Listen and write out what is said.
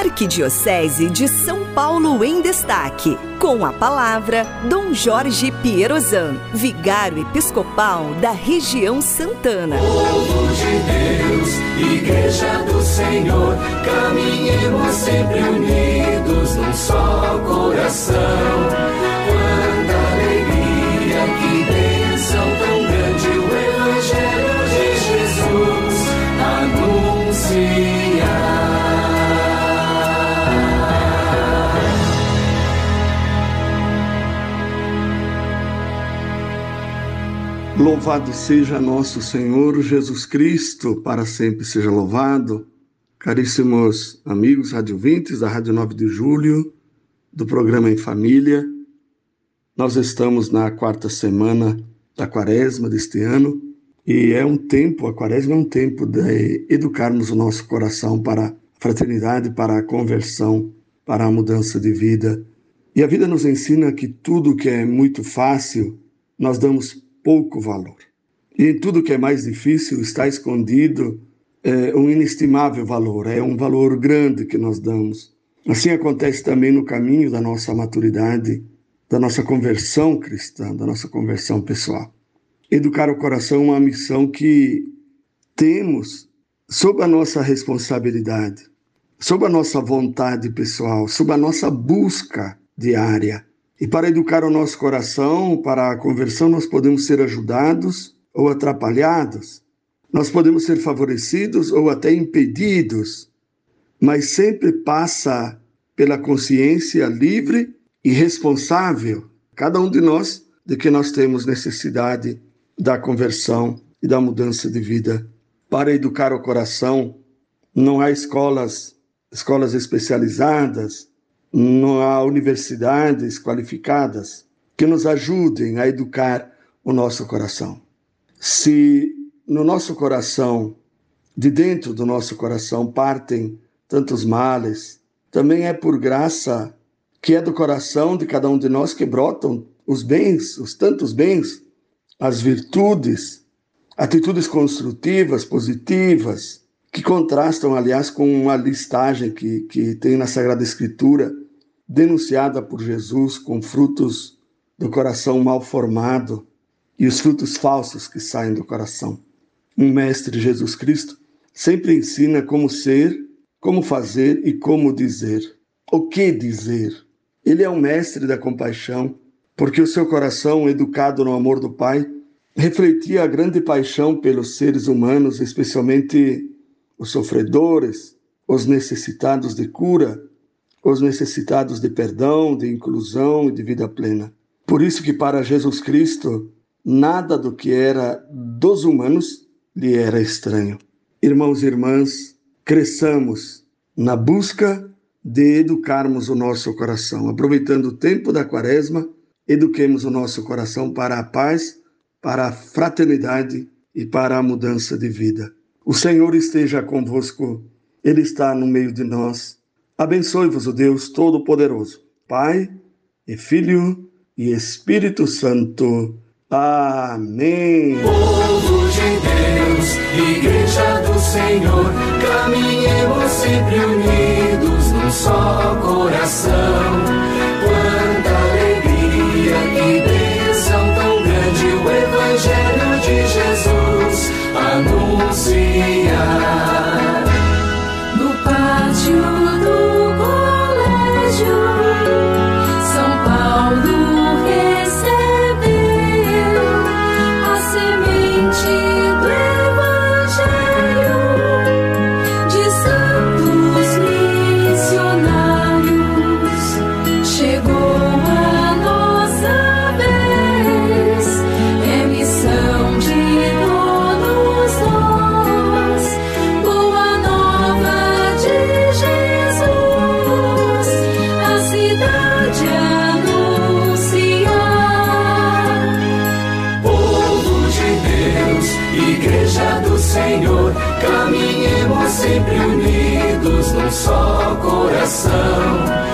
Arquidiocese de São Paulo em Destaque. Com a palavra, Dom Jorge Pierozan, vigário episcopal da região Santana. Povo de Deus, Igreja do Senhor, caminhemos sempre unidos num só coração. Louvado seja nosso Senhor Jesus Cristo, para sempre seja louvado. Caríssimos amigos radiovintes da Rádio 9 de Julho, do programa Em Família, nós estamos na quarta semana da quaresma deste ano e é um tempo, a quaresma é um tempo de educarmos o nosso coração para a fraternidade, para a conversão, para a mudança de vida. E a vida nos ensina que tudo que é muito fácil, nós damos pouco valor. E em tudo que é mais difícil está escondido é, um inestimável valor, é um valor grande que nós damos. Assim acontece também no caminho da nossa maturidade, da nossa conversão cristã, da nossa conversão pessoal. Educar o coração é uma missão que temos sob a nossa responsabilidade, sob a nossa vontade pessoal, sob a nossa busca diária. E para educar o nosso coração, para a conversão, nós podemos ser ajudados ou atrapalhados, nós podemos ser favorecidos ou até impedidos, mas sempre passa pela consciência livre e responsável, cada um de nós, de que nós temos necessidade da conversão e da mudança de vida. Para educar o coração, não há escolas, escolas especializadas, não há universidades qualificadas que nos ajudem a educar o nosso coração. Se no nosso coração, de dentro do nosso coração, partem tantos males, também é por graça que é do coração de cada um de nós que brotam os bens, os tantos bens, as virtudes, atitudes construtivas, positivas, que contrastam, aliás, com uma listagem que, que tem na Sagrada Escritura, denunciada por Jesus com frutos do coração mal formado e os frutos falsos que saem do coração. Um mestre, Jesus Cristo, sempre ensina como ser, como fazer e como dizer. O que dizer? Ele é o mestre da compaixão, porque o seu coração, educado no amor do Pai, refletia a grande paixão pelos seres humanos, especialmente os sofredores, os necessitados de cura, os necessitados de perdão, de inclusão e de vida plena. Por isso que para Jesus Cristo, nada do que era dos humanos lhe era estranho. Irmãos e irmãs, cresçamos na busca de educarmos o nosso coração. Aproveitando o tempo da quaresma, eduquemos o nosso coração para a paz, para a fraternidade e para a mudança de vida. O Senhor esteja convosco, Ele está no meio de nós. Abençoe-vos o Deus Todo-Poderoso, Pai e Filho e Espírito Santo. Amém. Povo de Deus, Igreja do Senhor, caminhemos sempre unidos num só coração. Quanta alegria, que bênção tão grande o Evangelho de Jesus anuncia. Sempre unidos num só coração.